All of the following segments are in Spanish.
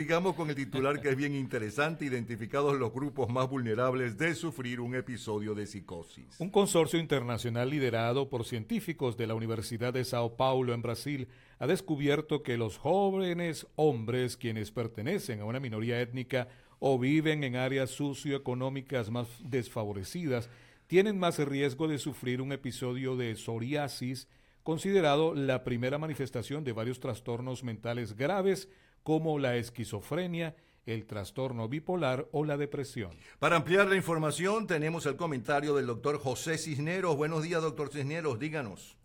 Sigamos con el titular que es bien interesante, identificados los grupos más vulnerables de sufrir un episodio de psicosis. Un consorcio internacional liderado por científicos de la Universidad de Sao Paulo en Brasil ha descubierto que los jóvenes hombres quienes pertenecen a una minoría étnica o viven en áreas socioeconómicas más desfavorecidas tienen más riesgo de sufrir un episodio de psoriasis, considerado la primera manifestación de varios trastornos mentales graves como la esquizofrenia, el trastorno bipolar o la depresión. Para ampliar la información tenemos el comentario del doctor José Cisneros. Buenos días, doctor Cisneros, díganos.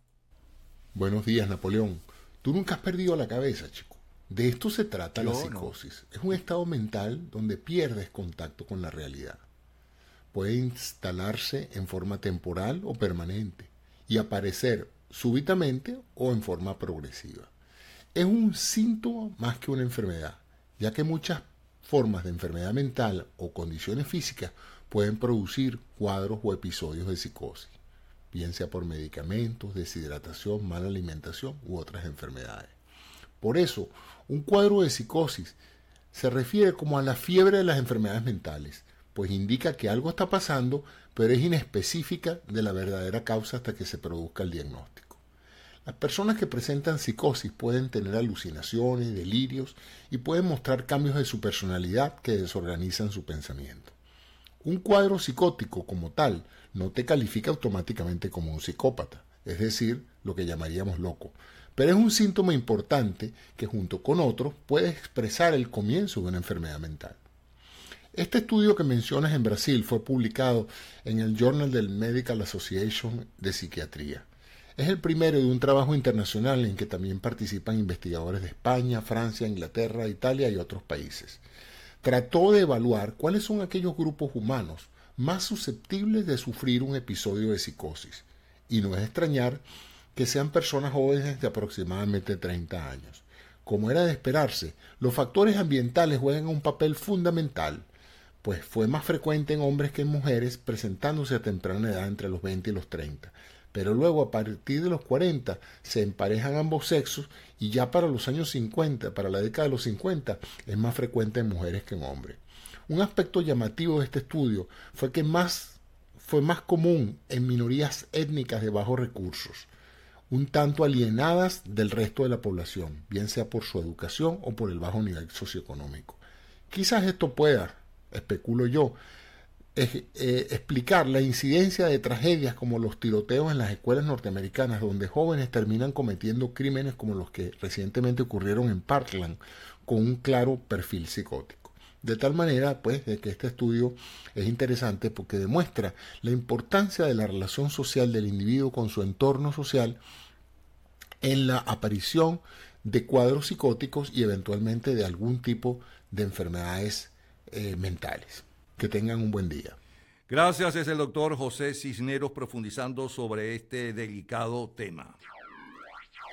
Buenos días, Napoleón. Tú nunca has perdido la cabeza, chico. De esto se trata la psicosis. Es un estado mental donde pierdes contacto con la realidad. Puede instalarse en forma temporal o permanente y aparecer súbitamente o en forma progresiva es un síntoma más que una enfermedad, ya que muchas formas de enfermedad mental o condiciones físicas pueden producir cuadros o episodios de psicosis, bien sea por medicamentos, deshidratación, mala alimentación u otras enfermedades. Por eso, un cuadro de psicosis se refiere como a la fiebre de las enfermedades mentales, pues indica que algo está pasando, pero es inespecífica de la verdadera causa hasta que se produzca el diagnóstico. Las personas que presentan psicosis pueden tener alucinaciones, delirios y pueden mostrar cambios de su personalidad que desorganizan su pensamiento. Un cuadro psicótico como tal no te califica automáticamente como un psicópata, es decir, lo que llamaríamos loco, pero es un síntoma importante que junto con otros puede expresar el comienzo de una enfermedad mental. Este estudio que mencionas en Brasil fue publicado en el Journal del Medical Association de Psiquiatría. Es el primero de un trabajo internacional en que también participan investigadores de España, Francia, Inglaterra, Italia y otros países. Trató de evaluar cuáles son aquellos grupos humanos más susceptibles de sufrir un episodio de psicosis. Y no es extrañar que sean personas jóvenes de aproximadamente 30 años. Como era de esperarse, los factores ambientales juegan un papel fundamental, pues fue más frecuente en hombres que en mujeres presentándose a temprana edad entre los 20 y los 30 pero luego a partir de los 40 se emparejan ambos sexos y ya para los años 50, para la década de los 50, es más frecuente en mujeres que en hombres. Un aspecto llamativo de este estudio fue que más, fue más común en minorías étnicas de bajos recursos, un tanto alienadas del resto de la población, bien sea por su educación o por el bajo nivel socioeconómico. Quizás esto pueda, especulo yo, eh, explicar la incidencia de tragedias como los tiroteos en las escuelas norteamericanas, donde jóvenes terminan cometiendo crímenes como los que recientemente ocurrieron en Parkland, con un claro perfil psicótico. De tal manera, pues, de que este estudio es interesante porque demuestra la importancia de la relación social del individuo con su entorno social en la aparición de cuadros psicóticos y eventualmente de algún tipo de enfermedades eh, mentales. Que tengan un buen día. Gracias, es el doctor José Cisneros profundizando sobre este delicado tema.